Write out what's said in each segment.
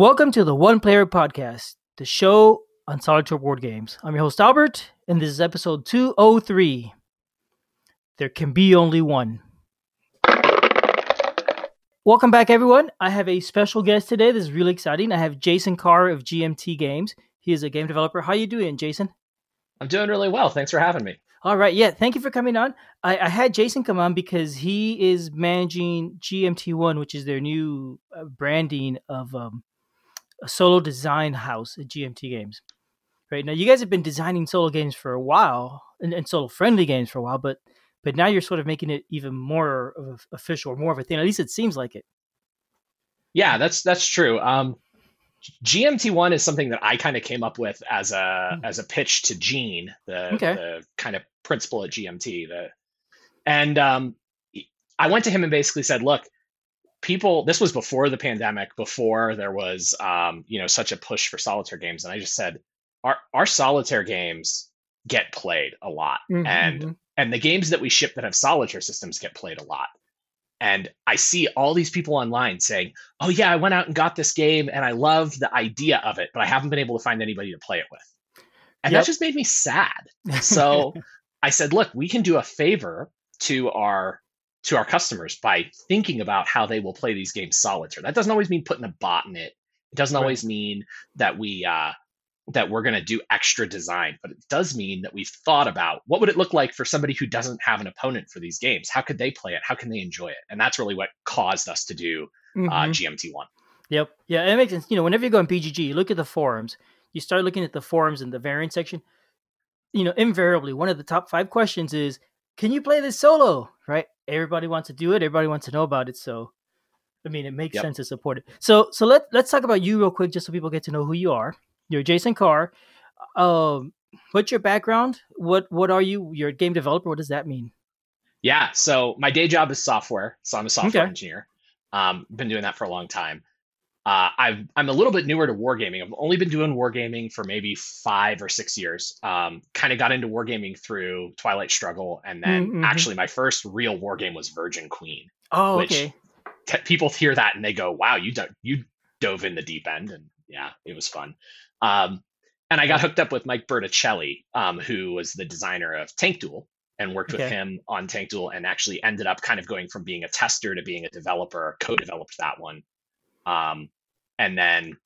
Welcome to the One Player Podcast, the show on solitaire board games. I'm your host, Albert, and this is episode 203. There can be only one. Welcome back, everyone. I have a special guest today. This is really exciting. I have Jason Carr of GMT Games. He is a game developer. How you doing, Jason? I'm doing really well. Thanks for having me. All right. Yeah. Thank you for coming on. I, I had Jason come on because he is managing GMT One, which is their new uh, branding of um, a solo design house at GMT Games. Right now, you guys have been designing solo games for a while and, and solo friendly games for a while, but but now you're sort of making it even more of a, official or more of a thing. At least it seems like it. Yeah, that's that's true. Um, GMT one is something that I kind of came up with as a mm. as a pitch to Gene, the, okay. the kind of principal at GMT. The and um, I went to him and basically said, "Look, people. This was before the pandemic, before there was um, you know such a push for solitaire games, and I just said, our our solitaire games get played a lot, mm-hmm. and mm-hmm. and the games that we ship that have solitaire systems get played a lot." And I see all these people online saying, "Oh yeah, I went out and got this game and I love the idea of it, but I haven't been able to find anybody to play it with." And yep. that just made me sad. So I said, "Look, we can do a favor to our to our customers by thinking about how they will play these games solitaire. That doesn't always mean putting a bot in it. It doesn't right. always mean that we uh, that we're going to do extra design, but it does mean that we've thought about what would it look like for somebody who doesn't have an opponent for these games? How could they play it? How can they enjoy it? And that's really what caused us to do uh, mm-hmm. uh, GMT one. Yep. Yeah, it makes sense. You know, whenever you go on BGG, you look at the forums. You start looking at the forums in the variant section. You know, invariably, one of the top five questions is, "Can you play this solo?" Right? Everybody wants to do it. Everybody wants to know about it. So, I mean, it makes yep. sense to support it. So, so let let's talk about you real quick, just so people get to know who you are. You're Jason Carr. Um, what's your background? What what are you? You're a game developer. What does that mean? Yeah. So my day job is software. So I'm a software okay. engineer. Um, been doing that for a long time. Uh, i am a little bit newer to wargaming. I've only been doing wargaming for maybe five or six years. Um, kind of got into wargaming through Twilight Struggle, and then mm-hmm. actually my first real wargame was Virgin Queen. Oh, which okay. T- people hear that and they go, "Wow, you do- you dove in the deep end," and yeah, it was fun. Um, and I got hooked up with Mike Bertucelli, um, who was the designer of Tank Duel, and worked okay. with him on Tank Duel, and actually ended up kind of going from being a tester to being a developer. Co-developed that one, um, and then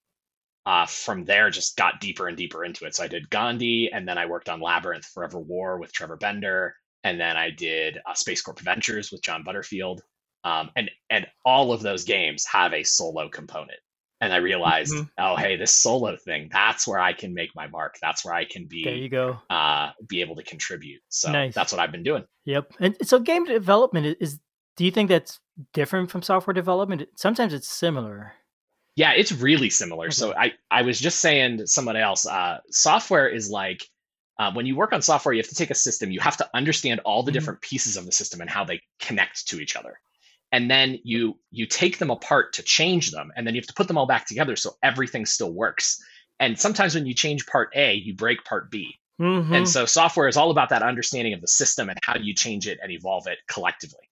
uh, from there just got deeper and deeper into it. So I did Gandhi, and then I worked on Labyrinth Forever War with Trevor Bender, and then I did uh, Space Corp Adventures with John Butterfield. Um, and and all of those games have a solo component and I realized, mm-hmm. oh, hey, this solo thing, that's where I can make my mark. That's where I can be. There you go. Uh, be able to contribute. So nice. that's what I've been doing. Yep. And so game development is. Do you think that's different from software development? Sometimes it's similar. Yeah, it's really similar. Okay. So I I was just saying to someone else, uh, software is like. Uh, when you work on software, you have to take a system. You have to understand all the mm-hmm. different pieces of the system and how they connect to each other and then you you take them apart to change them and then you have to put them all back together so everything still works and sometimes when you change part a you break part b mm-hmm. and so software is all about that understanding of the system and how you change it and evolve it collectively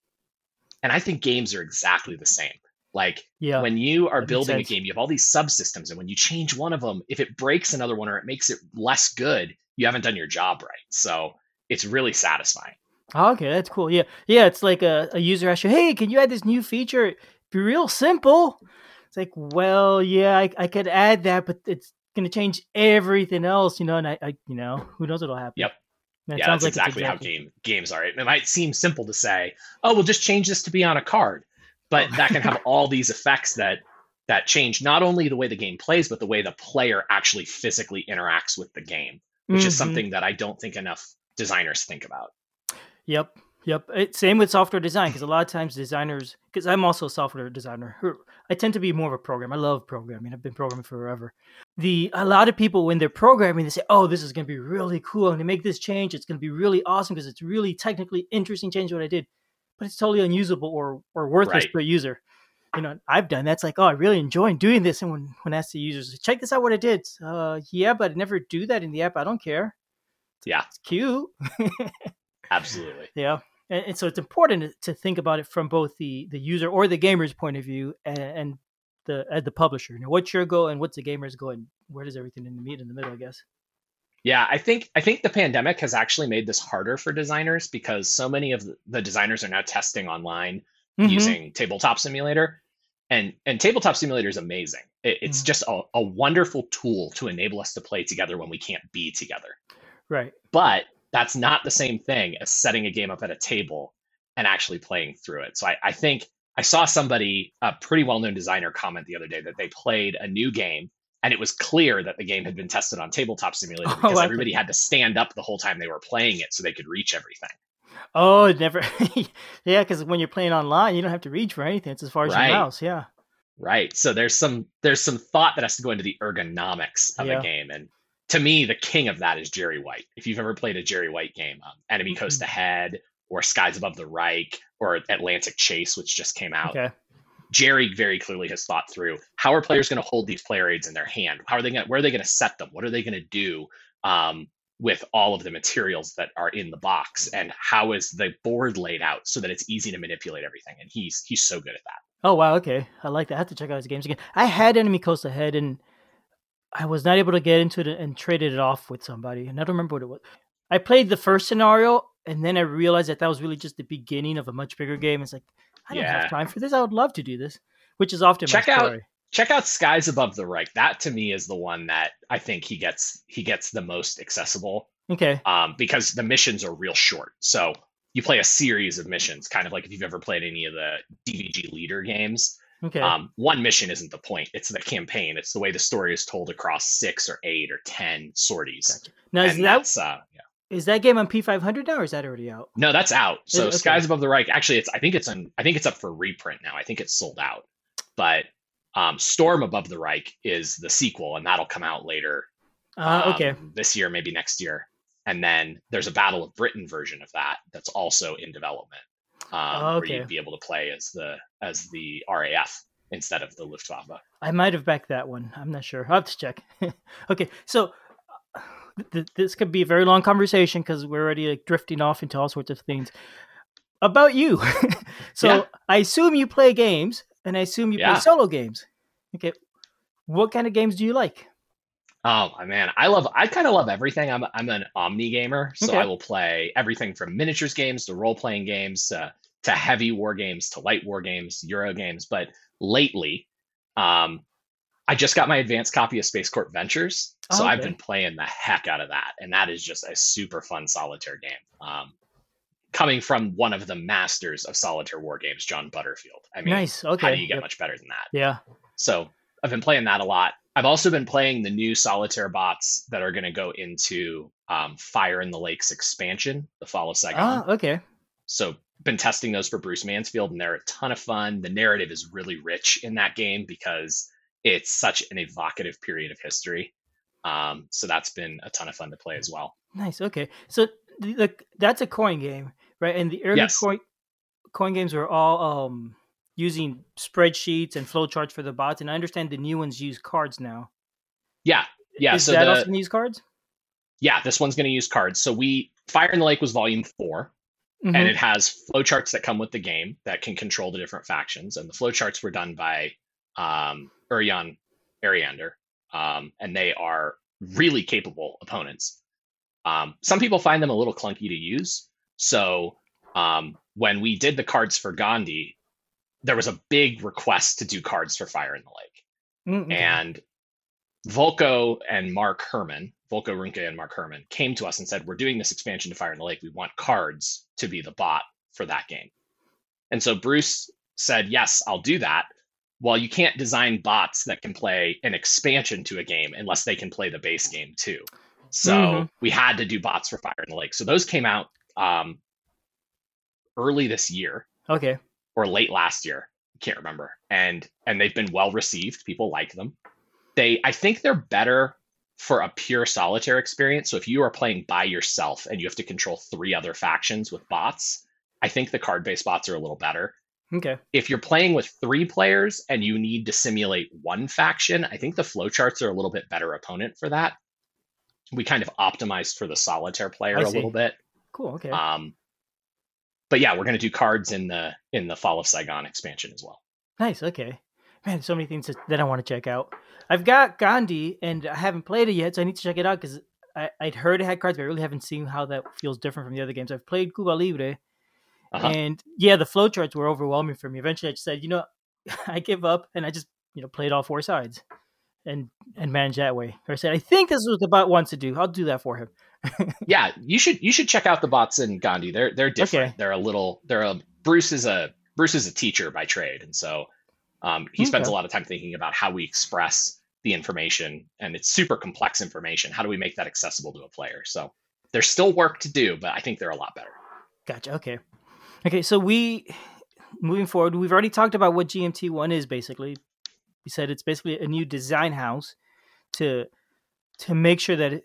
and i think games are exactly the same like yeah, when you are building a game you have all these subsystems and when you change one of them if it breaks another one or it makes it less good you haven't done your job right so it's really satisfying okay, that's cool. Yeah, yeah. It's like a, a user asks you, "Hey, can you add this new feature?" Be real simple. It's like, well, yeah, I, I could add that, but it's going to change everything else, you know. And I, I, you know, who knows what'll happen. Yep. That yeah, that's like exactly, exactly, how game games are. It might seem simple to say, "Oh, we'll just change this to be on a card," but that can have all these effects that that change not only the way the game plays, but the way the player actually physically interacts with the game, which mm-hmm. is something that I don't think enough designers think about. Yep. Yep. It, same with software design because a lot of times designers, because I'm also a software designer. I tend to be more of a programmer. I love programming. I've been programming forever. The a lot of people when they're programming, they say, "Oh, this is going to be really cool. I'm going to make this change. It's going to be really awesome because it's really technically interesting change what I did." But it's totally unusable or or worthless right. per user. You know, I've done that's like, "Oh, I really enjoy doing this." And when when asked the users, "Check this out, what I did," uh, yeah, but I never do that in the app. I don't care. Yeah, it's cute. Absolutely. Yeah. And, and, so it's important to think about it from both the, the user or the gamer's point of view and, and the as the publisher. You know, what's your goal and what's the gamer's goal, and where does everything in the meet in the middle? I guess. Yeah, I think I think the pandemic has actually made this harder for designers because so many of the designers are now testing online mm-hmm. using Tabletop Simulator, and and Tabletop Simulator is amazing. It, it's mm-hmm. just a, a wonderful tool to enable us to play together when we can't be together. Right. But that's not the same thing as setting a game up at a table and actually playing through it. So I, I think I saw somebody, a pretty well known designer, comment the other day that they played a new game and it was clear that the game had been tested on tabletop simulator oh, because everybody had to stand up the whole time they were playing it so they could reach everything. Oh, never. yeah, because when you're playing online, you don't have to reach for anything. It's as far as right. your mouse. Yeah. Right. So there's some there's some thought that has to go into the ergonomics of yeah. a game, and to me, the king of that is Jerry White. If you've ever played a Jerry White game, um, Enemy mm-hmm. Coast Ahead, or Skies Above the Reich, or Atlantic Chase, which just came out. Okay. Jerry very clearly has thought through how are players going to hold these player aids in their hand? How are they going? Where are they going to set them? What are they going to do um, with all of the materials that are in the box? And how is the board laid out so that it's easy to manipulate everything? And he's he's so good at that. Oh wow, okay, I like that. I have to check out his games again. I had Enemy Coast Ahead, and I was not able to get into it and traded it off with somebody, and I don't remember what it was. I played the first scenario, and then I realized that that was really just the beginning of a much bigger game. It's like I don't yeah. have time for this. I would love to do this, which is often check out check out Skies Above the Reich. That to me is the one that I think he gets he gets the most accessible. Okay. Um, because the missions are real short. So you play a series of missions, kind of like if you've ever played any of the DVG leader games. Okay. Um, one mission isn't the point; it's the campaign. It's the way the story is told across six or eight or ten sorties. Gotcha. Now, is that uh, yeah. Is that game on P500 now, or is that already out? No, that's out. So okay. Skies Above the Reich, actually, it's I think it's on. I think it's up for reprint now. I think it's sold out. But um, Storm Above the Reich is the sequel, and that'll come out later. Uh, um, okay. This year, maybe next year. And then there's a Battle of Britain version of that that's also in development, um, okay. where you'd be able to play as the as the RAF instead of the Luftwaffe. I might have backed that one. I'm not sure. I'll have to check. okay, so th- this could be a very long conversation because we're already like drifting off into all sorts of things about you. so yeah. I assume you play games, and I assume you yeah. play solo games. Okay, what kind of games do you like? Oh man, I love I kind of love everything. I'm I'm an omni gamer, so okay. I will play everything from miniatures games to role playing games to to heavy war games to light war games, Euro games. But lately, um, I just got my advanced copy of Space Corp Ventures, so okay. I've been playing the heck out of that, and that is just a super fun solitaire game. Um, coming from one of the masters of solitaire war games, John Butterfield. I mean, nice. Okay. How do you get yep. much better than that? Yeah. So I've been playing that a lot. I've also been playing the new solitaire bots that are going to go into um, Fire in the Lake's expansion, the Fall of Saigon. Ah, okay. So been testing those for Bruce Mansfield, and they're a ton of fun. The narrative is really rich in that game because it's such an evocative period of history. Um, so that's been a ton of fun to play as well. Nice. Okay, so that's a coin game, right? And the early yes. coin coin games were all um, using spreadsheets and flowcharts for the bots, and I understand the new ones use cards now. Yeah, yeah. Is so that the, also use cards? Yeah, this one's going to use cards. So we Fire in the Lake was volume 4 mm-hmm. and it has flowcharts that come with the game that can control the different factions, and the flowcharts were done by um, Urian Ariander, um, and they are really capable opponents. Um, some people find them a little clunky to use. So um, when we did the cards for Gandhi, there was a big request to do cards for Fire in the Lake. Mm-hmm. And Volko and Mark Herman, Volko Ruhnke and Mark Herman, came to us and said, We're doing this expansion to Fire in the Lake. We want cards to be the bot for that game. And so Bruce said, Yes, I'll do that well, you can't design bots that can play an expansion to a game unless they can play the base game too. So mm-hmm. we had to do bots for Fire in the Lake. So those came out um, early this year. Okay. Or late last year. Can't remember. And and they've been well received. People like them. They I think they're better for a pure solitaire experience. So if you are playing by yourself and you have to control three other factions with bots, I think the card-based bots are a little better. Okay. If you're playing with three players and you need to simulate one faction, I think the flowcharts are a little bit better opponent for that. We kind of optimized for the solitaire player a little bit. Cool. Okay. Um, but yeah, we're going to do cards in the in the Fall of Saigon expansion as well. Nice. Okay. man, so many things that I want to check out. I've got Gandhi, and I haven't played it yet, so I need to check it out because I'd heard it had cards, but I really haven't seen how that feels different from the other games. I've played Cuba Libre, uh-huh. and yeah, the flowcharts were overwhelming for me. Eventually, I just said, you know, I give up, and I just you know played all four sides and and manage that way. Or I said, I think this is what the bot wants to do. I'll do that for him. yeah, you should you should check out the bots in Gandhi. They're they're different. Okay. They're a little. They're a Bruce is a Bruce is a teacher by trade, and so um, he okay. spends a lot of time thinking about how we express the information, and it's super complex information. How do we make that accessible to a player? So there's still work to do, but I think they're a lot better. Gotcha. Okay. Okay. So we moving forward, we've already talked about what GMT one is basically. We said it's basically a new design house to to make sure that it,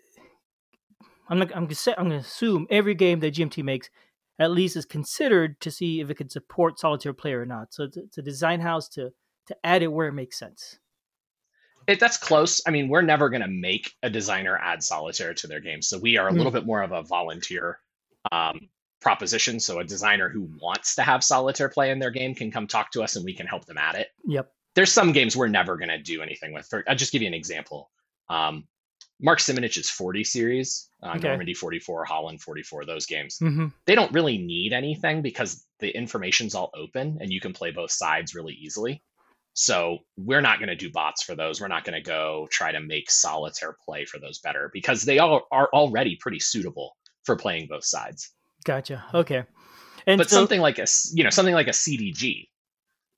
I'm I'm gonna say, I'm gonna assume every game that GMT makes at least is considered to see if it can support solitaire play or not. So it's, it's a design house to to add it where it makes sense. It, that's close. I mean, we're never going to make a designer add solitaire to their game, so we are a mm. little bit more of a volunteer um, proposition. So a designer who wants to have solitaire play in their game can come talk to us, and we can help them add it. Yep. There's some games we're never going to do anything with. For, I'll just give you an example. Um, Mark Simonitch's 40 series, uh, okay. Normandy 44, Holland 44, those games, mm-hmm. they don't really need anything because the information's all open and you can play both sides really easily. So we're not going to do bots for those. We're not going to go try to make solitaire play for those better because they all are already pretty suitable for playing both sides. Gotcha. Okay. And but so, something like a you know something like a CDG,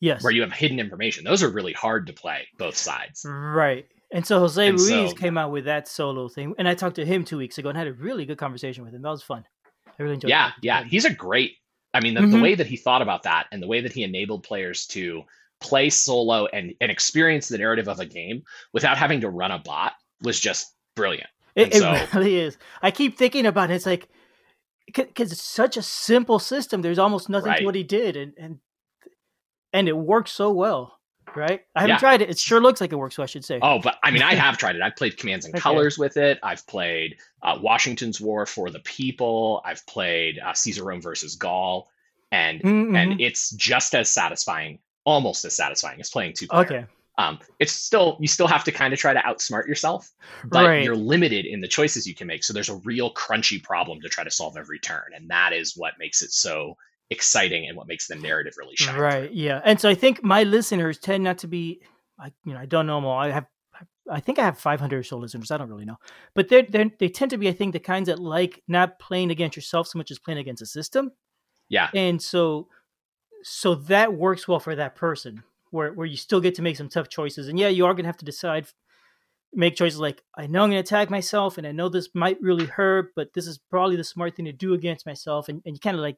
yes, where you have hidden information. Those are really hard to play both sides. Right. And so Jose and Ruiz so, came out with that solo thing, and I talked to him two weeks ago and had a really good conversation with him. That was fun. I really enjoyed. Yeah, it. yeah, he's a great. I mean, the, mm-hmm. the way that he thought about that and the way that he enabled players to play solo and and experience the narrative of a game without having to run a bot was just brilliant. It, so, it really is. I keep thinking about it. It's like because it's such a simple system. There's almost nothing right. to what he did, and and and it works so well right? I haven't yeah. tried it. It sure looks like it works. So I should say. Oh, but I mean, I have tried it. I've played Commands and okay. Colors with it. I've played uh, Washington's War for the People. I've played uh, Caesar Rome versus Gaul, and mm-hmm. and it's just as satisfying, almost as satisfying as playing two player. Okay. Um, it's still you still have to kind of try to outsmart yourself, but right. you're limited in the choices you can make. So there's a real crunchy problem to try to solve every turn, and that is what makes it so exciting and what makes the narrative really shine. Right. Through. Yeah. And so I think my listeners tend not to be, I you know, I don't know them all. I have, I think I have 500 or so listeners. I don't really know, but they they they tend to be, I think, the kinds that like not playing against yourself so much as playing against a system. Yeah. And so, so that works well for that person, where where you still get to make some tough choices, and yeah, you are gonna have to decide make choices like I know I'm going to attack myself and I know this might really hurt, but this is probably the smart thing to do against myself. And, and you kind of like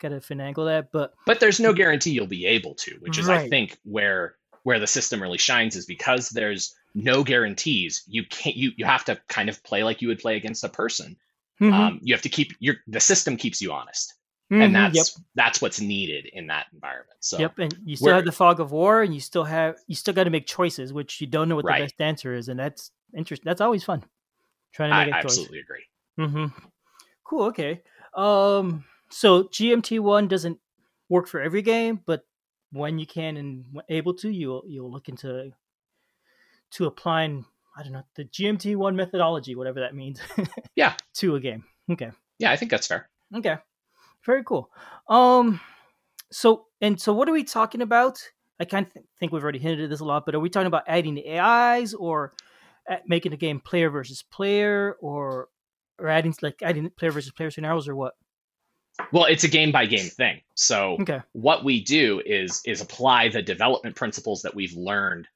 got to finagle that. But but there's no guarantee you'll be able to, which is right. I think where where the system really shines is because there's no guarantees. You can't you you have to kind of play like you would play against a person. Mm-hmm. Um, you have to keep your the system keeps you honest. Mm-hmm, and that's yep. that's what's needed in that environment. So yep, and you still have the fog of war, and you still have you still got to make choices, which you don't know what right. the best answer is, and that's interesting. That's always fun. Trying to make I, a choice. absolutely agree. Mm-hmm. Cool. Okay. Um, so GMT one doesn't work for every game, but when you can and able to, you'll you'll look into to applying I don't know the GMT one methodology, whatever that means. yeah. To a game. Okay. Yeah, I think that's fair. Okay. Very cool. Um. So and so, what are we talking about? I kind of th- think we've already hinted at this a lot, but are we talking about adding the AIs or making the game player versus player, or or adding like adding player versus player scenarios, or what? Well, it's a game by game thing. So okay. what we do is is apply the development principles that we've learned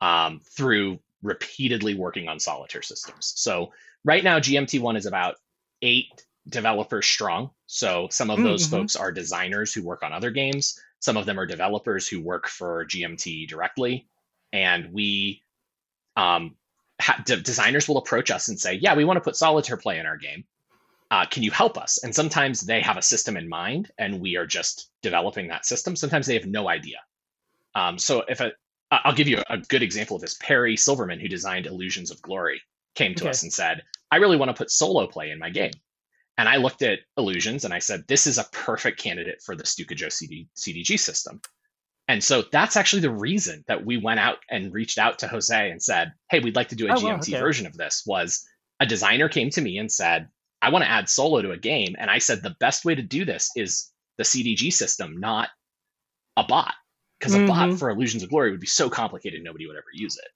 um, through repeatedly working on solitaire systems. So right now, GMT1 is about eight developers strong. So some of those mm-hmm. folks are designers who work on other games. Some of them are developers who work for GMT directly, and we um, ha- de- designers will approach us and say, "Yeah, we want to put solitaire play in our game." uh, can you help us? And sometimes they have a system in mind and we are just developing that system. Sometimes they have no idea. Um, so if a, I'll give you a good example of this. Perry Silverman, who designed Illusions of Glory, came to okay. us and said, I really want to put solo play in my game. And I looked at Illusions and I said, this is a perfect candidate for the Stuka Joe CD, CDG system. And so that's actually the reason that we went out and reached out to Jose and said, "Hey, we'd like to do a oh, GMT okay. version of this." Was a designer came to me and said, "I want to add solo to a game." And I said, "The best way to do this is the CDG system, not a bot." Because mm-hmm. a bot mm-hmm. for Illusions of Glory would be so complicated, nobody would ever use it.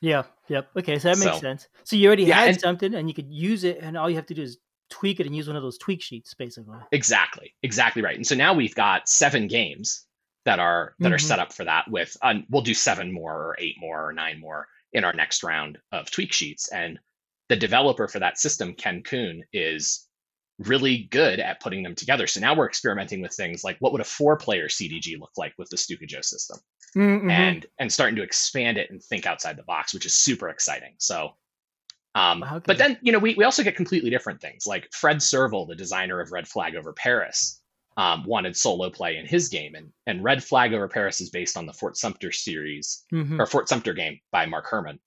Yeah. Yep. Okay. So that makes so, sense. So you already yeah, had and, something, and you could use it, and all you have to do is tweak it and use one of those tweak sheets, basically. Exactly. Exactly right. And so now we've got seven games that are that mm-hmm. are set up for that. With uh, we'll do seven more, or eight more, or nine more in our next round of tweak sheets. And the developer for that system, Ken Kuhn, is really good at putting them together. So now we're experimenting with things like what would a four-player CDG look like with the Stuka Joe system, mm-hmm. and and starting to expand it and think outside the box, which is super exciting. So um, okay. But then, you know, we, we also get completely different things. Like Fred Serval, the designer of Red Flag Over Paris, um, wanted solo play in his game, and and Red Flag Over Paris is based on the Fort Sumter series mm-hmm. or Fort Sumter game by Mark Herman,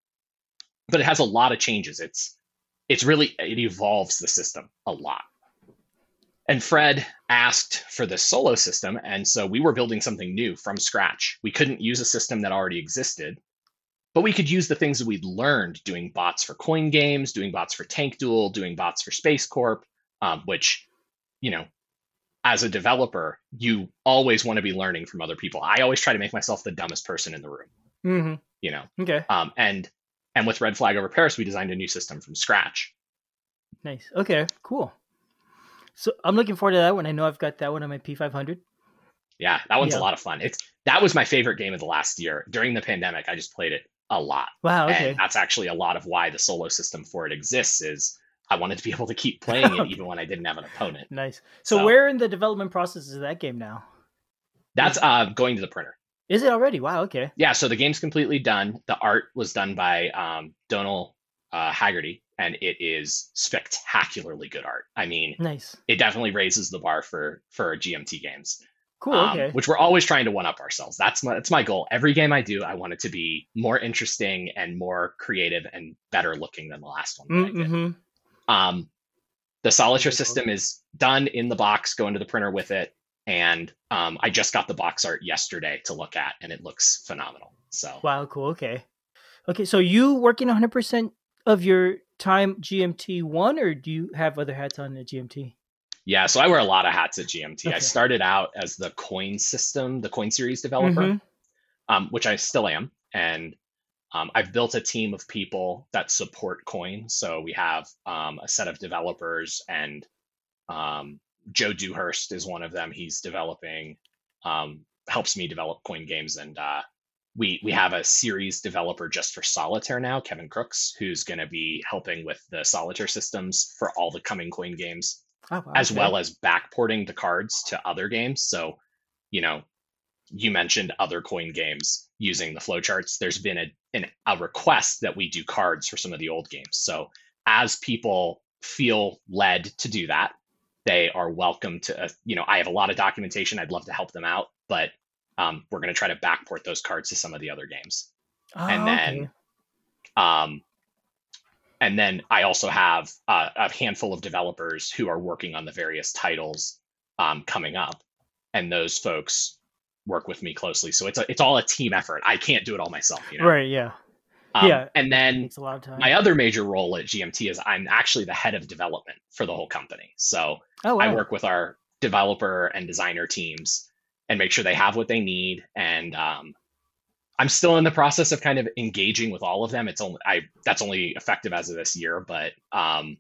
but it has a lot of changes. It's it's really it evolves the system a lot. And Fred asked for this solo system, and so we were building something new from scratch. We couldn't use a system that already existed, but we could use the things that we'd learned doing bots for coin games, doing bots for Tank Duel, doing bots for Space Corp, um, which, you know, as a developer, you always want to be learning from other people. I always try to make myself the dumbest person in the room. Mm-hmm. You know. Okay. Um, and and with Red Flag over Paris, we designed a new system from scratch. Nice. Okay. Cool. So I'm looking forward to that one. I know I've got that one on my P500. Yeah, that one's yeah. a lot of fun. It's that was my favorite game of the last year. During the pandemic, I just played it a lot. Wow. Okay. And that's actually a lot of why the solo system for it exists is I wanted to be able to keep playing it even when I didn't have an opponent. Nice. So, so, where in the development process is that game now? That's uh going to the printer. Is it already? Wow. Okay. Yeah. So the game's completely done. The art was done by um, Donal uh, Hegarty, and it is spectacularly good art. I mean, nice. It definitely raises the bar for for GMT games. Cool. Um, okay. Which we're always trying to one up ourselves. That's my that's my goal. Every game I do, I want it to be more interesting and more creative and better looking than the last one. Mm-hmm. Um, the solitaire system is done in the box. Go into the printer with it, and um, I just got the box art yesterday to look at, and it looks phenomenal. So wow, cool. Okay, okay. So you working 100 percent of your time GMT one, or do you have other hats on the GMT? Yeah, so I wear a lot of hats at GMT. Okay. I started out as the coin system, the coin series developer, mm-hmm. um, which I still am. And um, I've built a team of people that support coin. So we have um, a set of developers, and um, Joe Dewhurst is one of them. He's developing, um, helps me develop coin games. And uh, we, we have a series developer just for solitaire now, Kevin Crooks, who's going to be helping with the solitaire systems for all the coming coin games oh, okay. as well as backporting the cards to other games. So, you know, you mentioned other coin games using the flowcharts. There's been a, an, a request that we do cards for some of the old games. So, as people feel led to do that, they are welcome to. Uh, you know, I have a lot of documentation. I'd love to help them out, but um, we're going to try to backport those cards to some of the other games, oh, and then okay. um, and then I also have uh, a handful of developers who are working on the various titles um, coming up, and those folks work with me closely. So it's a, it's all a team effort. I can't do it all myself. You know? Right. Yeah. Um, yeah. And then my other major role at GMT is I'm actually the head of development for the whole company. So oh, wow. I work with our developer and designer teams and make sure they have what they need and um, I'm still in the process of kind of engaging with all of them. It's only I that's only effective as of this year, but um,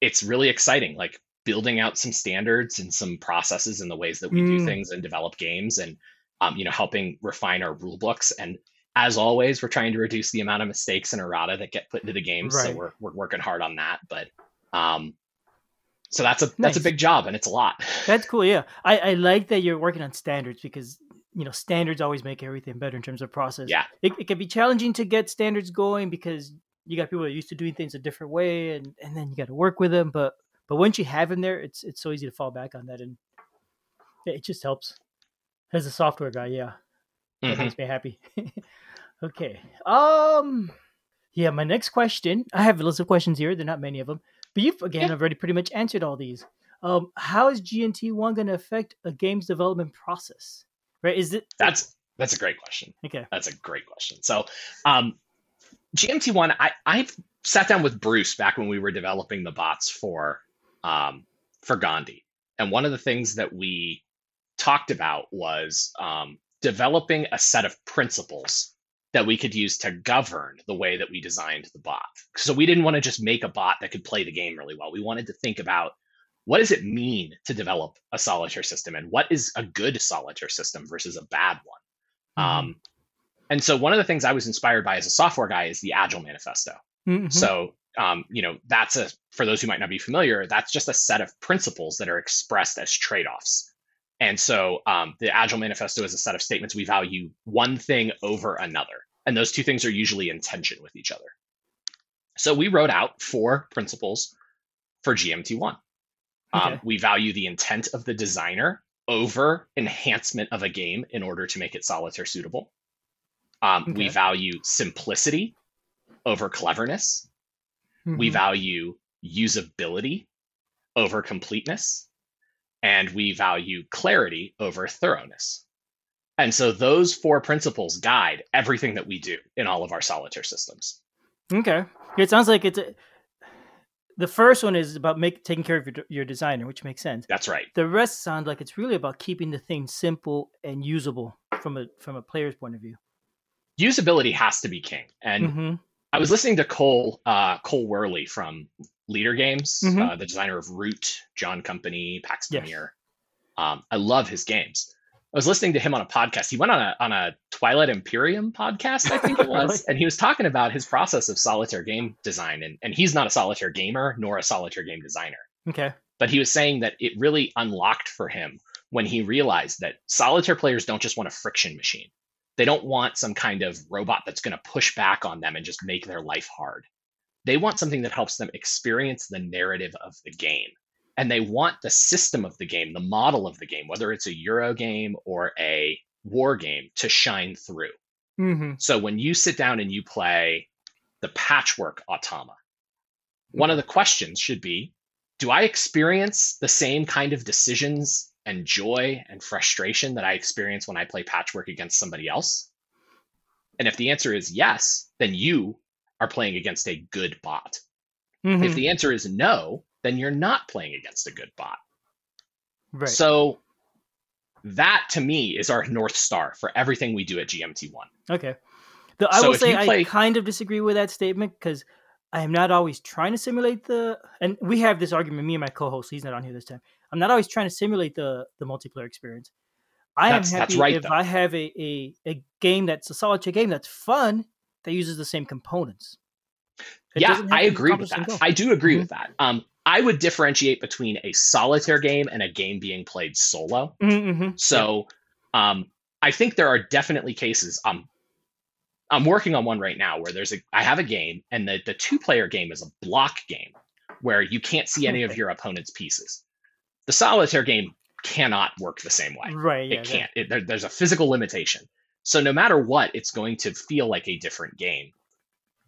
it's really exciting. Like building out some standards and some processes in the ways that we mm. do things and develop games, and um, you know, helping refine our rule books. And as always, we're trying to reduce the amount of mistakes and errata that get put into the games. Right. So we're we're working hard on that. But um, so that's a nice. that's a big job and it's a lot. That's cool. Yeah, I I like that you're working on standards because you know standards always make everything better in terms of process yeah it, it can be challenging to get standards going because you got people that are used to doing things a different way and and then you got to work with them but but once you have them there it's it's so easy to fall back on that and it just helps as a software guy yeah mm-hmm. makes me happy okay um yeah my next question i have a list of questions here they're not many of them but you've again yeah. already pretty much answered all these um, how is GMT1 going to affect a game's development process? Right? Is it that's that's a great question. Okay, that's a great question. So, um, GMT one, I I've sat down with Bruce back when we were developing the bots for um for Gandhi, and one of the things that we talked about was um, developing a set of principles that we could use to govern the way that we designed the bot. So we didn't want to just make a bot that could play the game really well. We wanted to think about what does it mean to develop a solitaire system and what is a good solitaire system versus a bad one. Mm-hmm. Um, and so one of the things I was inspired by as a software guy is the Agile Manifesto. Mm-hmm. So um, you know that's a for those who might not be familiar, that's just a set of principles that are expressed as trade-offs. And so um, the Agile Manifesto is a set of statements we value one thing over another. And those two things are usually in tension with each other. So we wrote out four principles for GMT1. Um, okay. Um, we value the intent of the designer over enhancement of a game in order to make it solitaire suitable. Um, okay. We value simplicity over cleverness. Mm-hmm. We value usability over completeness and we value clarity over thoroughness. And so those four principles guide everything that we do in all of our solitaire systems. Okay. It sounds like it's a, the first one is about make, taking care of your, your designer, which makes sense. That's right. The rest sound like it's really about keeping the thing simple and usable from a from a player's point of view. Usability has to be king. And mm-hmm. I was listening to Cole uh, Cole Wehrle from Leder Games, mm-hmm. uh, the designer of Root, John Company, Pax Pamir. Um, I love his games. I was listening to him on a podcast. He went on a on a Twilight Imperium podcast, I think it was, really? and he was talking about his process of solitaire game design. And and he's not a solitaire gamer nor a solitaire game designer. Okay. But he was saying that it really unlocked for him when he realized that solitaire players don't just want a friction machine. They don't want some kind of robot that's going to push back on them and just make their life hard. They want something that helps them experience the narrative of the game. And they want the system of the game, the model of the game, whether it's a Euro game or a war game, to shine through. Mm-hmm. So when you sit down and you play the patchwork automa, one of the questions should be Do I experience the same kind of decisions and joy and frustration that I experience when I play patchwork against somebody else? And if the answer is yes, then you are playing against a good bot. Mm-hmm. If the answer is no, then you're not playing against a good bot. Right. So that to me is our north star for everything we do at GMT1. Okay. The, I so will say play... I kind of disagree with that statement because I am not always trying to simulate the and we have this argument, me and my co-host, he's not on here this time. I'm not always trying to simulate the the multiplayer experience. I that's, am happy right, if though. I have a, a, a game that's a solitaire game that's fun that uses the same components. It yeah, I agree with that. I do agree mm-hmm. with that. Um, I would differentiate between a solitaire game and a game being played solo. Mm-hmm. mm-hmm. So, um, I think there are definitely cases. Um, I'm working on one right now where there's a I have a game and the the two player game is a block game where you can't see any of your opponent's pieces. The solitaire game cannot work the same way. Right. Yeah, it can't. It, there, there's a physical limitation. So no matter what, it's going to feel like a different game.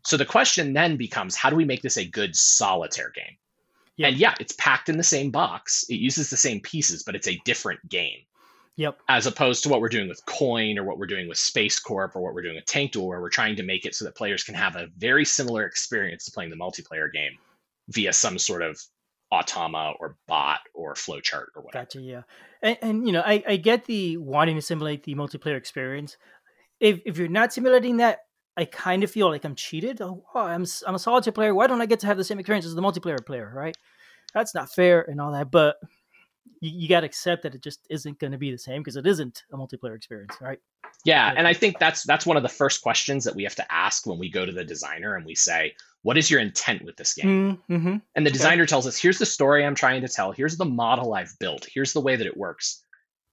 So the question then becomes how do we make this a good solitaire game? Yep. And yeah, it's packed in the same box. It uses the same pieces, but it's a different game. Yep. As opposed to what we're doing with Coin or what we're doing with Space Corp or what we're doing with Tank Duel, where we're trying to make it so that players can have a very similar experience to playing the multiplayer game via some sort of automa or bot or flowchart or whatever. Gotcha. Yeah, and, and you know, I, I get the wanting to simulate the multiplayer experience. If if you're not simulating that, I kind of feel like I'm cheated. Oh, I'm I'm a solitaire player. Why don't I get to have the same experience as the multiplayer player? Right? That's not fair and all that. But you, you got to accept that it just isn't going to be the same because it isn't a multiplayer experience, right? Yeah, and I think that's that's one of the first questions that we have to ask when we go to the designer and we say, "What is your intent with this game?" Mm-hmm. And the designer okay. tells us, "Here's the story I'm trying to tell. Here's the model I've built. Here's the way that it works."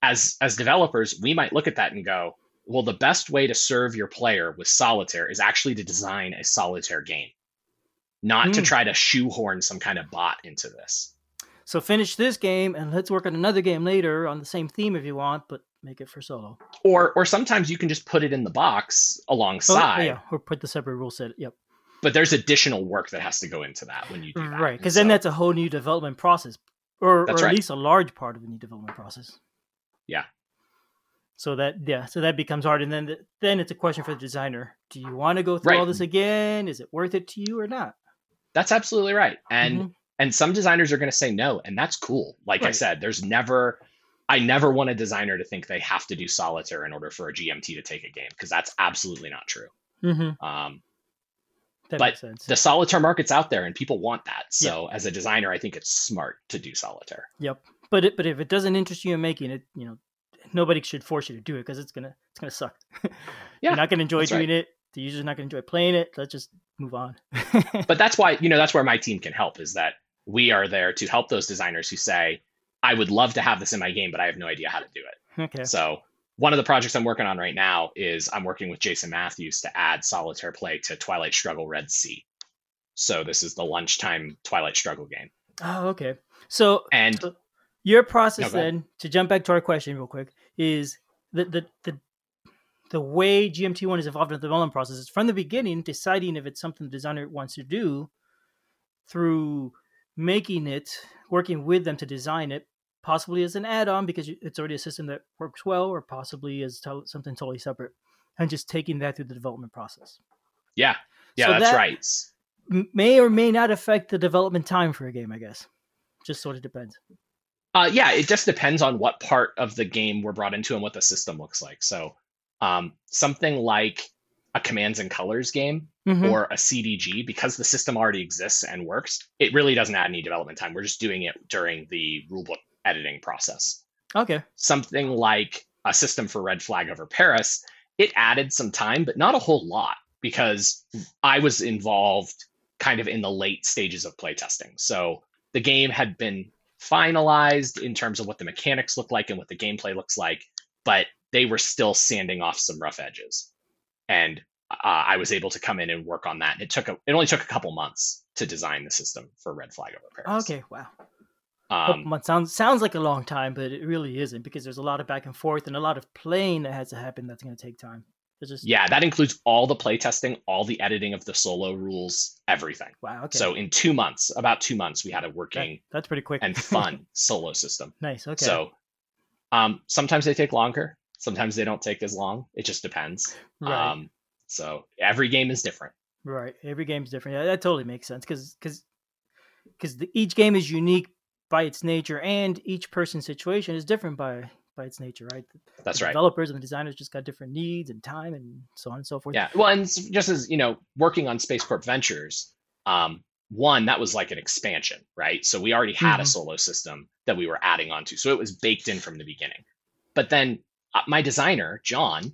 As as developers, we might look at that and go, "Well, the best way to serve your player with solitaire is actually to design a solitaire game, not mm. to try to shoehorn some kind of bot into this." So finish this game and let's work on another game later on the same theme if you want, but make it for solo. Or or sometimes you can just put it in the box alongside. Oh, yeah, or put the separate rule set. Yep. But there's additional work that has to go into that when you do that. Right, because so, then that's a whole new development process, or, or at right. least a large part of the new development process. Yeah. So that yeah, so that becomes hard, and then the, then it's a question for the designer: Do you want to go through right. all this again? Is it worth it to you or not? That's absolutely right, and mm-hmm. and some designers are going to say no, and that's cool. Like right. I said, there's never I never want a designer to think they have to do solitaire in order for a GMT to take a game because that's absolutely not true. Mm-hmm. Um, but the solitaire market's out there and people want that. So as a designer, I think it's smart to do solitaire. Yep. But it, but if it doesn't interest you in making it, you know, nobody should force you to do it because it's gonna it's gonna suck. yeah, You're not gonna enjoy doing right. it. The user's not gonna enjoy playing it. Let's just move on. but that's why you know that's where my team can help is that we are there to help those designers who say, I would love to have this in my game, but I have no idea how to do it. Okay. So one of the projects I'm working on right now is I'm working with Jason Matthews to add solitaire play to Twilight Struggle Red Sea. So this is the lunchtime Twilight Struggle game. Oh, okay. So and so your process no, then to jump back to our question real quick is the the the the way GMT1 is involved in the development process is from the beginning deciding if it's something the designer wants to do through making it, working with them to design it, possibly as an add-on because it's already a system that works well, or possibly as to- something totally separate, and just taking that through the development process. Yeah, yeah, so that's that right. May or may not affect the development time for a game. I guess, just sort of depends. Uh, yeah, it just depends on what part of the game we're brought into and what the system looks like. So, um, something like a commands and colors game mm-hmm. or a CDG, because the system already exists and works, it really doesn't add any development time. We're just doing it during the rulebook editing process. Okay. Something like a system for Red Flag over Paris, it added some time, but not a whole lot because I was involved kind of in the late stages of playtesting. So the game had been finalized in terms of what the mechanics look like and what the gameplay looks like, but they were still sanding off some rough edges. And uh, I was able to come in and work on that. And it took a, it only took a couple months to design the system for Red Flag over Paris. Okay, wow. Um, months sounds sounds like a long time, but it really isn't because there's a lot of back and forth and a lot of playing that has to happen. That's going to take time. Just... Yeah, that includes all the playtesting, all the editing of the solo rules, everything. Wow. Okay. So in two months, about two months, we had a working. That, that's pretty quick and fun solo system. Nice. Okay. So, um, sometimes they take longer. Sometimes they don't take as long. It just depends. Right. Um, so every game is different. Right. Every game is different. Yeah, that totally makes sense because because because each game is unique by its nature, and each person's situation is different by by its nature, right? That's the right. Developers and the designers just got different needs and time and so on and so forth. Yeah. Well, and just as you know, working on Space Corp Ventures, um, one that was like an expansion, right? So we already had mm-hmm. a solo system that we were adding onto, so it was baked in from the beginning. But then uh, my designer John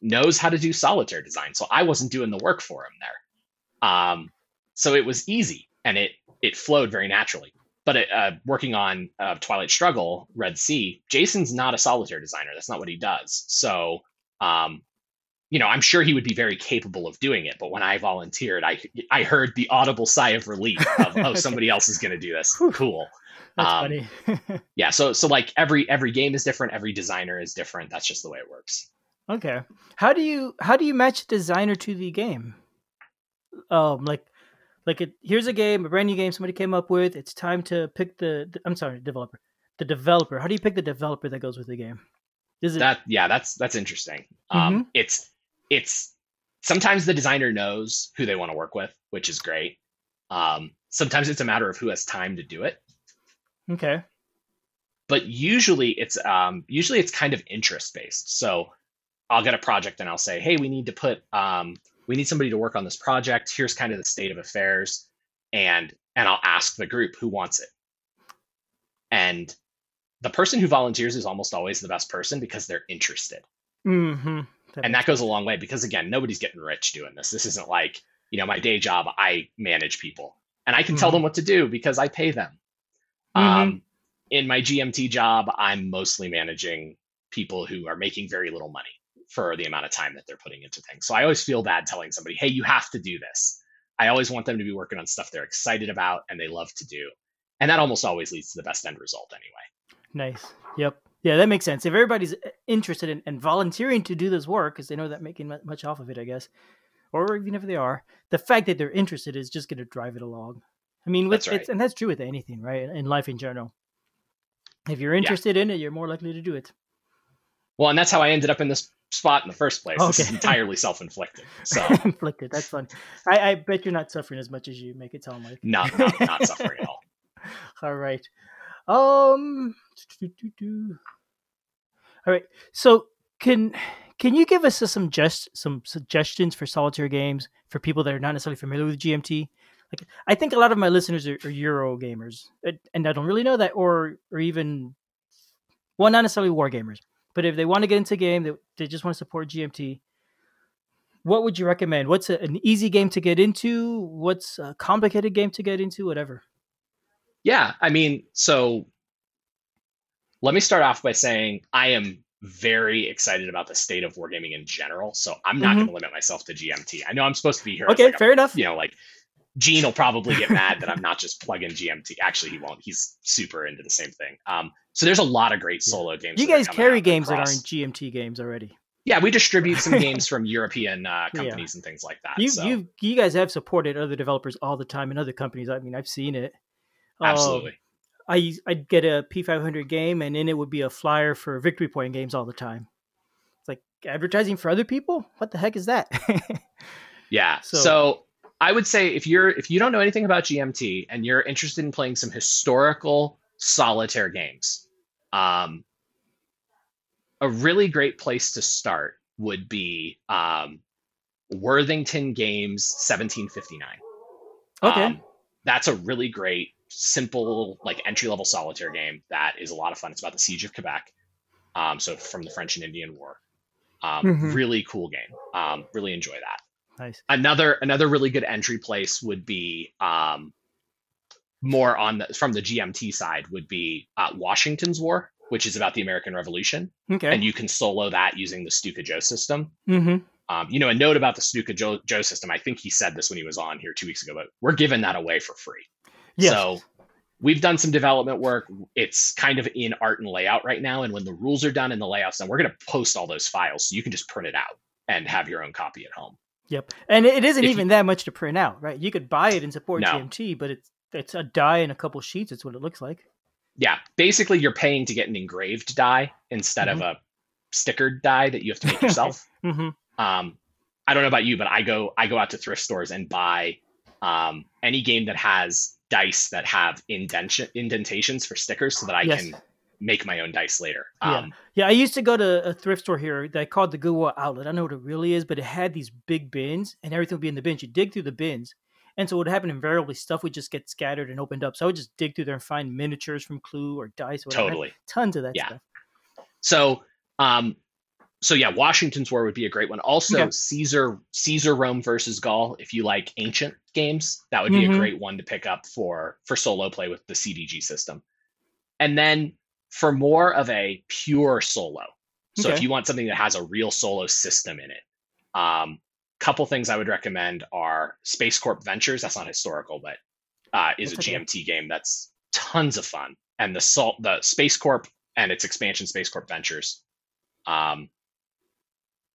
knows how to do solitaire design, so I wasn't doing the work for him there. Um, so it was easy and it it flowed very naturally but uh, working on uh, Twilight Struggle, Red Sea, Jason's not a solitaire designer. That's not what he does. So, um, you know, I'm sure he would be very capable of doing it. But when I volunteered, I I heard the audible sigh of relief of, oh, somebody else is going to do this. Cool. That's um, funny. yeah. So so like every every game is different. Every designer is different. That's just the way it works. Okay. How do you how do you match a designer to the game? Um, like like it, here's a game, a brand new game somebody came up with. It's time to pick the, the I'm sorry, developer. The developer. How do you pick the developer that goes with the game? Is it that yeah, that's that's interesting. Um, mm-hmm. Um it's it's sometimes the designer knows who they want to work with, which is great. Um sometimes it's a matter of who has time to do it. Okay. But usually it's um usually it's kind of interest based. So I'll get a project and I'll say, "Hey, we need to put um we need somebody to work on this project. Here's kind of the state of affairs. And and I'll ask the group who wants it. And the person who volunteers is almost always the best person because they're interested. Mm-hmm. That and that goes a long way because again, nobody's getting rich doing this. This isn't like, you know, my day job, I manage people and I can mm-hmm. tell them what to do because I pay them. Mm-hmm. Um, in my GMT job, I'm mostly managing people who are making very little money for the amount of time that they're putting into things. So I always feel bad telling somebody, hey, you have to do this. I always want them to be working on stuff they're excited about and they love to do. And that almost always leads to the best end result anyway. Nice. Yep. Yeah, that makes sense. If everybody's uh, interested in, in volunteering to do this work, because they know that making much off of it, I guess, or even if they are, the fact that they're interested is just going to drive it along. I mean, with, that's right. and that's true with anything, right? In life in general. If you're interested yeah. in it, you're more likely to do it. Well, and that's how I ended up in this spot in the first place. Okay. This is entirely self-inflicted. So inflicted. That's fun. I, I, bet you're not suffering as much as you make it sound like. No, no not suffering at all. all right. Um. All right. So can can you give us some just some suggestions for solitaire games for people that are not necessarily familiar with GMT? Like, I think a lot of my listeners are, are Euro gamers, and I don't really know that, or or even well, not necessarily war gamers. But if they want to get into a game, they, they just want to support GMT. What would you recommend? What's a, an easy game to get into? What's a complicated game to get into? Whatever. Yeah, I mean, so let me start off by saying I am very excited about the state of wargaming in general. So I'm not mm-hmm. going to limit myself to GMT. I know I'm supposed to be here. Okay, like fair a, enough. You know, like Gene will probably get mad that I'm not just plugging GMT. Actually, he won't. He's super into the same thing. Um, so there's a lot of great solo games. You guys carry games across. that aren't GMT games already. Yeah, we distribute some games from European uh, companies yeah. and things like that. You, so. you, you guys have supported other developers all the time and other companies. I mean, I've seen it. Absolutely. Um, I I'd get a P500 game, and then it would be a flyer for Victory Point games all the time. It's like advertising for other people. What the heck is that? yeah. So, so I would say if you're if you don't know anything about GMT and you're interested in playing some historical solitaire games, um, a really great place to start would be um, Worthington Games 1759. Okay. Um, that's a really great simple like entry level solitaire game that is a lot of fun. It's about the siege of Quebec. Um, so from the French and Indian War. Um, mm-hmm. Really cool game. Um, really enjoy that. Nice. Another another really good entry place would be um, more on the from the GMT side would be uh, Washington's War, which is about the American Revolution. Okay. And you can solo that using the Stuka Joe system. Mm-hmm. Um, you know, a note about the Stuka Joe, Joe system. I think he said this when he was on here two weeks ago, but we're giving that away for free. Yes. So we've done some development work. It's kind of in art and layout right now. And when the rules are done and the layouts done, we're going to post all those files so you can just print it out and have your own copy at home. Yep. And it isn't if even you, that much to print out, right? You could buy it and support no. GMT, but it's it's a die and a couple sheets. It's what it looks like. Yeah. Basically, you're paying to get an engraved die instead mm-hmm. of a stickered die that you have to make yourself. mm-hmm. Um, I don't know about you, but I go I go out to thrift stores and buy um, any game that has dice that have indentation indentations for stickers so that I yes. can make my own dice later. Yeah. Um, yeah, I used to go to a thrift store here that I called the Goodwill Outlet. I don't know what it really is, but it had these big bins and everything would be in the bins. You dig through the bins. And so what would happen invariably, stuff would just get scattered and opened up. So I would just dig through there and find miniatures from Clue or dice. Or totally. Tons of that yeah. stuff. So um, so yeah, Washington's War would be a great one. Also, okay. Caesar Caesar Rome versus Gaul. If you like ancient games, that would be mm-hmm. a great one to pick up for for solo play with the CDG system. And then for more of a pure solo, so okay. if you want something that has a real solo system in it, um, couple things I would recommend are Space Corp Ventures. That's not historical, but uh, is that's a okay. GMT game that's tons of fun. And the salt, the Space Corp and its expansion, Space Corp Ventures. Um,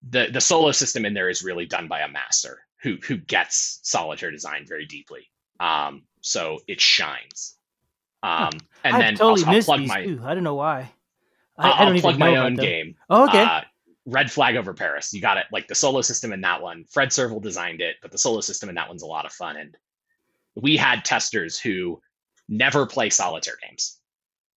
the the solo system in there is really done by a master who who gets solitaire design very deeply. Um, so it shines. Um, and I've then totally I'll, I'll plug my. Too. I don't know why. I, I'll, I don't plug my own game. Oh, okay. Uh, Red Flag over Paris. You got it. Like the solo system in that one. Fred Serval designed it, but the solo system in that one's a lot of fun. And we had testers who never play solitaire games.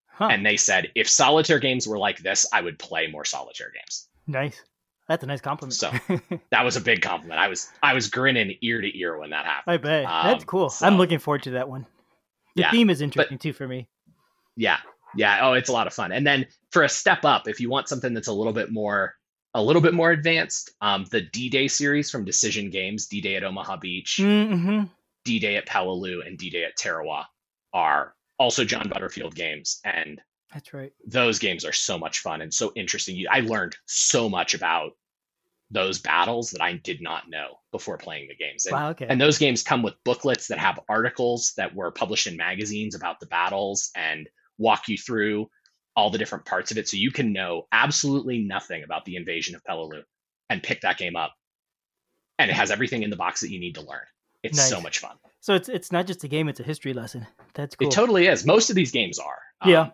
Huh. And they said, if solitaire games were like this, I would play more solitaire games. Nice. That's a nice compliment. So that was a big compliment. I was I was grinning ear to ear when that happened. I bet um, that's cool. So, I'm looking forward to that one. The yeah, theme is interesting but, too for me. Yeah, yeah. Oh, it's a lot of fun. And then for a step up, if you want something that's a little bit more a little bit more advanced, um, the D Day series from Decision Games, D Day at Omaha Beach, mm-hmm. D Day at Peleliu, and D Day at Tarawa are also John Butterfield games, and that's right. Those games are so much fun and so interesting. I learned so much about those battles that I did not know before playing the games. And, wow, okay. and those games come with booklets that have articles that were published in magazines about the battles and walk you through all the different parts of it. So you can know absolutely nothing about the invasion of Peleliu and pick that game up. And it has everything in the box that you need to learn. It's nice. so much fun. So it's it's not just a game, it's a history lesson. That's cool. It totally is. Most of these games are. Yeah. Um,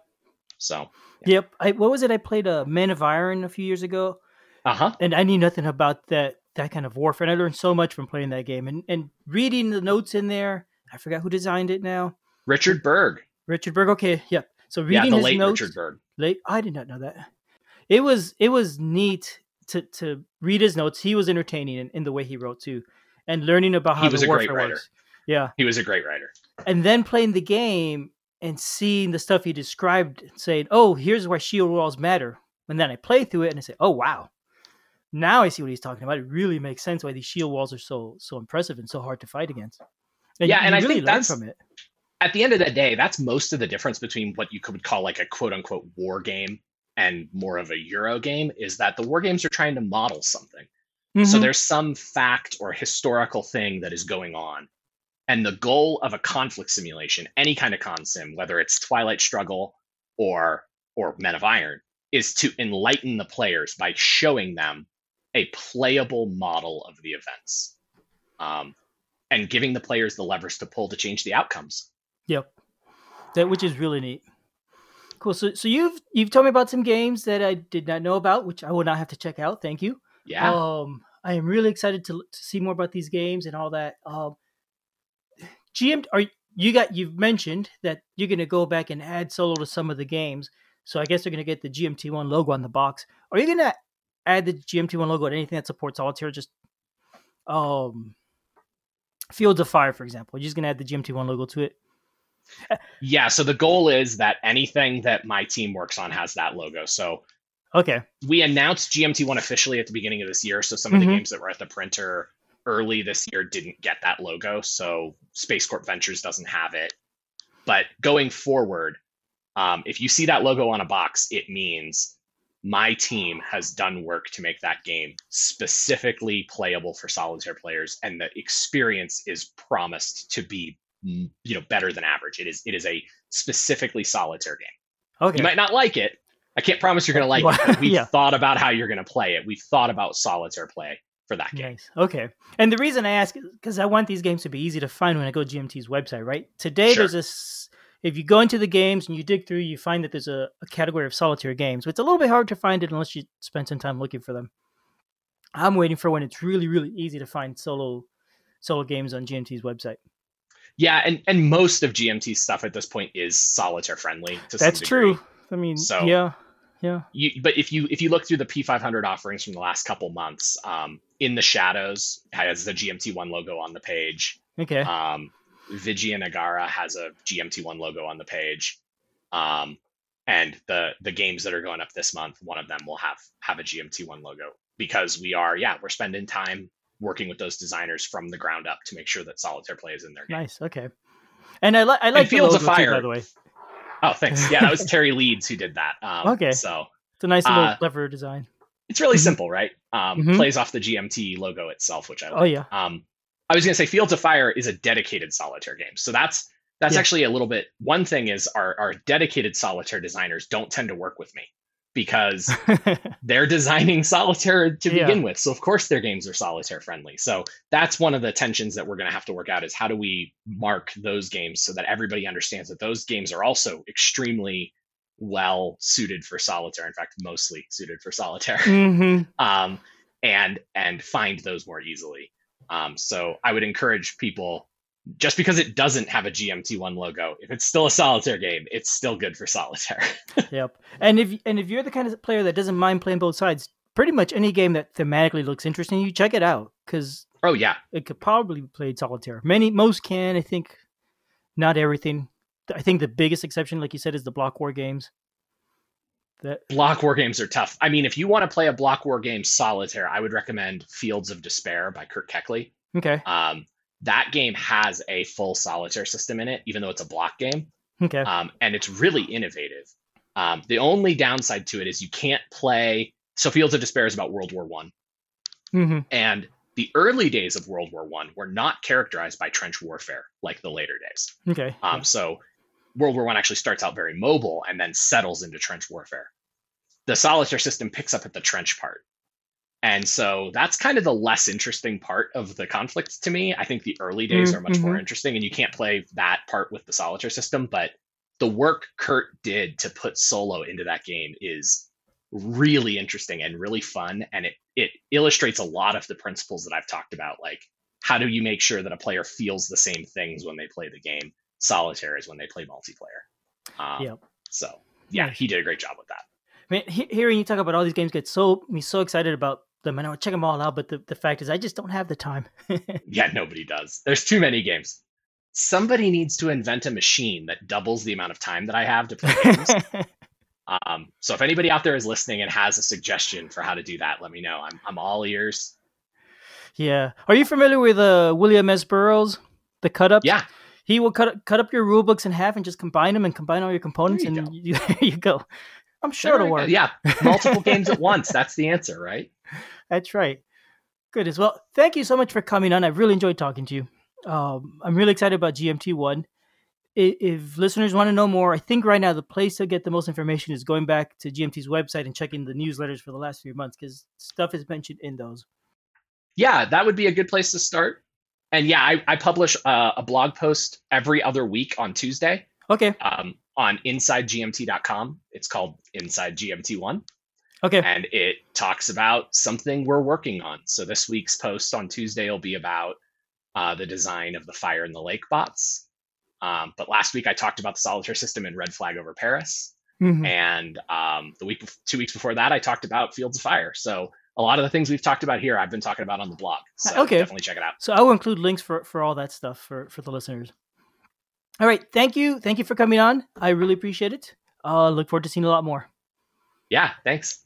So. Yeah. Yep. I, what was it? I played a uh, Men of Iron a few years ago. Uh huh. And I knew nothing about that that kind of warfare. And I learned so much from playing that game and and reading the notes in there. I forgot who designed it now. Richard Berg. Richard Berg. Okay. Yep. So reading yeah, the his late notes, Richard Berg. Late. I did not know that. It was it was neat to to read his notes. He was entertaining in, in the way he wrote too, and learning about how he was the a warfare great writer. works. Yeah, he was a great writer. And then playing the game and seeing the stuff he described, saying, "Oh, here's why shield walls matter." And then I play through it and I say, "Oh wow." Now I see what he's talking about. It really makes sense why these shield walls are so so impressive and so hard to fight against. And yeah, and I think that's from it. At the end of the day, that's most of the difference between what you could call like a quote unquote war game and more of a Euro game is that the war games are trying to model something. Mm-hmm. So there's some fact or historical thing that is going on. And the goal of a conflict simulation, any kind of con sim, whether it's Twilight Struggle or or Men of Iron, is to enlighten the players by showing them a playable model of the events, um, and giving the players the levers to pull to change the outcomes. Yep, that which is really neat. Cool. So, so you've you've told me about some games that I did not know about, which I will not have to check out. Thank you. Yeah. Um, I am really excited to, to see more about these games and all that. Um, GM, are you got? You've mentioned that you're going to go back and add solo to some of the games. So I guess they're going to get the GMT1 logo on the box. Are you going to add the GMT1 logo to anything that supports solitaire? Just um, Fields of Fire, for example. You're just going to add the GMT1 logo to it yeah, so the goal is that anything that my team works on has that logo. So okay, we announced GMT1 officially at the beginning of this year. So some mm-hmm. of the mm-hmm. games that were at the printer early this year didn't get that logo. So Space Corp Ventures doesn't have it. But going forward, um, if you see that logo on a box, it means my team has done work to make that game specifically playable for solitaire players, and the experience is promised to be mm, you know better than average. It is it is a specifically solitaire game. Okay. You might not like it. I can't promise you're going to like it. We've yeah. thought about how you're going to play it. We've thought about solitaire play for that game. Nice. Okay. And the reason I ask is because I want these games to be easy to find when I go to GMT's website, right? Today, sure. there's this. If you go into the games and you dig through, you find that there's a, a category of solitaire games. But it's a little bit hard to find it unless you spend some time looking for them. I'm waiting for when it's really, really easy to find solo solo games on GMT's website. Yeah, and and most of GMT stuff at this point is solitaire friendly. That's true. I mean, so yeah, yeah. You, but if you if you look through the P500 offerings from the last couple months, um, in the shadows has the GMT1 logo on the page. Okay. Um, Vijayanagara has a GMT1 logo on the page. Um, and the the games that are going up this month, one of them will have have a GMT1 logo because we are yeah we're spending time working with those designers from the ground up to make sure that solitaire play is in there. Nice. Okay. And I, li- I like Fields of Fire, too, by the way. Oh, thanks. Yeah, that was Terry Leeds who did that. Um, okay. So it's a nice little uh, clever design. It's really mm-hmm. simple, right? Um, mm-hmm. Plays off the GMT logo itself, which I like. Oh yeah. Um, I was gonna say Fields of Fire is a dedicated solitaire game, so that's that's yeah. actually a little bit. One thing is our our dedicated solitaire designers don't tend to work with me because they're designing solitaire to begin with. So of course their games are solitaire friendly. So that's one of the tensions that we're going to have to work out is how do we mark those games so that everybody understands that those games are also extremely well suited for solitaire. In fact, mostly suited for solitaire. Mm-hmm. um, and and find those more easily. Um, so I would encourage people just because it doesn't have a GMT1 logo, if it's still a solitaire game, it's still good for solitaire. yep. And if and if you're the kind of player that doesn't mind playing both sides, pretty much any game that thematically looks interesting, you check it out because oh yeah, it could probably be played solitaire. Many most can, I think. Not everything. I think the biggest exception, like you said, is the block war games. That block war games are tough. I mean, if you want to play a block war game solitaire, I would recommend Fields of Despair by Kurt Keckley. Okay. Um, that game has a full solitaire system in it, even though it's a block game. Okay. Um, and it's really innovative. Um, the only downside to it is you can't play. So Fields of Despair is about World War One, mm-hmm. and the early days of World War One were not characterized by trench warfare like the later days. Okay. Um, yeah. So World War One actually starts out very mobile and then settles into trench warfare. The solitaire system picks up at the trench part. And so that's kind of the less interesting part of the conflict to me. I think the early days mm-hmm. are much more mm-hmm. interesting, and you can't play that part with the solitaire system. But the work Kurt did to put solo into that game is really interesting and really fun and it it illustrates a lot of the principles that I've talked about like how do you make sure that a player feels the same things when they play the game solitaire is when they play multiplayer um, yep. so yeah he did a great job with that I mean, he- hearing you talk about all these games gets so me so excited about them and I would check them all out but the, the fact is I just don't have the time yeah nobody does there's too many games somebody needs to invent a machine that doubles the amount of time that I have to play games Um, so if anybody out there is listening and has a suggestion for how to do that, let me know. I'm I'm all ears. Yeah. Are you familiar with uh, William S. Burroughs, the cut up? Yeah. He will cut cut up your rule books in half and just combine them and combine all your components, you and you, there you go. I'm sure it'll work. Yeah, multiple games at once. That's the answer, right? That's right. Good as well. Thank you so much for coming on. I've really enjoyed talking to you. Um, I'm really excited about GMT one if listeners want to know more, I think right now the place to get the most information is going back to GMT's website and checking the newsletters for the last few months because stuff is mentioned in those. Yeah, that would be a good place to start. And yeah, I, I publish uh, a blog post every other week on Tuesday. Okay. Um, on insidegmt.com. It's called Inside GMT1. Okay. And it talks about something we're working on. So this week's post on Tuesday will be about uh, the design of the Fire in the Lake bots. Um, but last week I talked about the solitaire system in Red Flag over Paris, mm-hmm. and um, the week, two weeks before that, I talked about Fields of Fire. So a lot of the things we've talked about here, I've been talking about on the blog. So okay, definitely check it out. So I will include links for for all that stuff for for the listeners. All right, thank you, thank you for coming on. I really appreciate it. Uh, look forward to seeing a lot more. Yeah, thanks.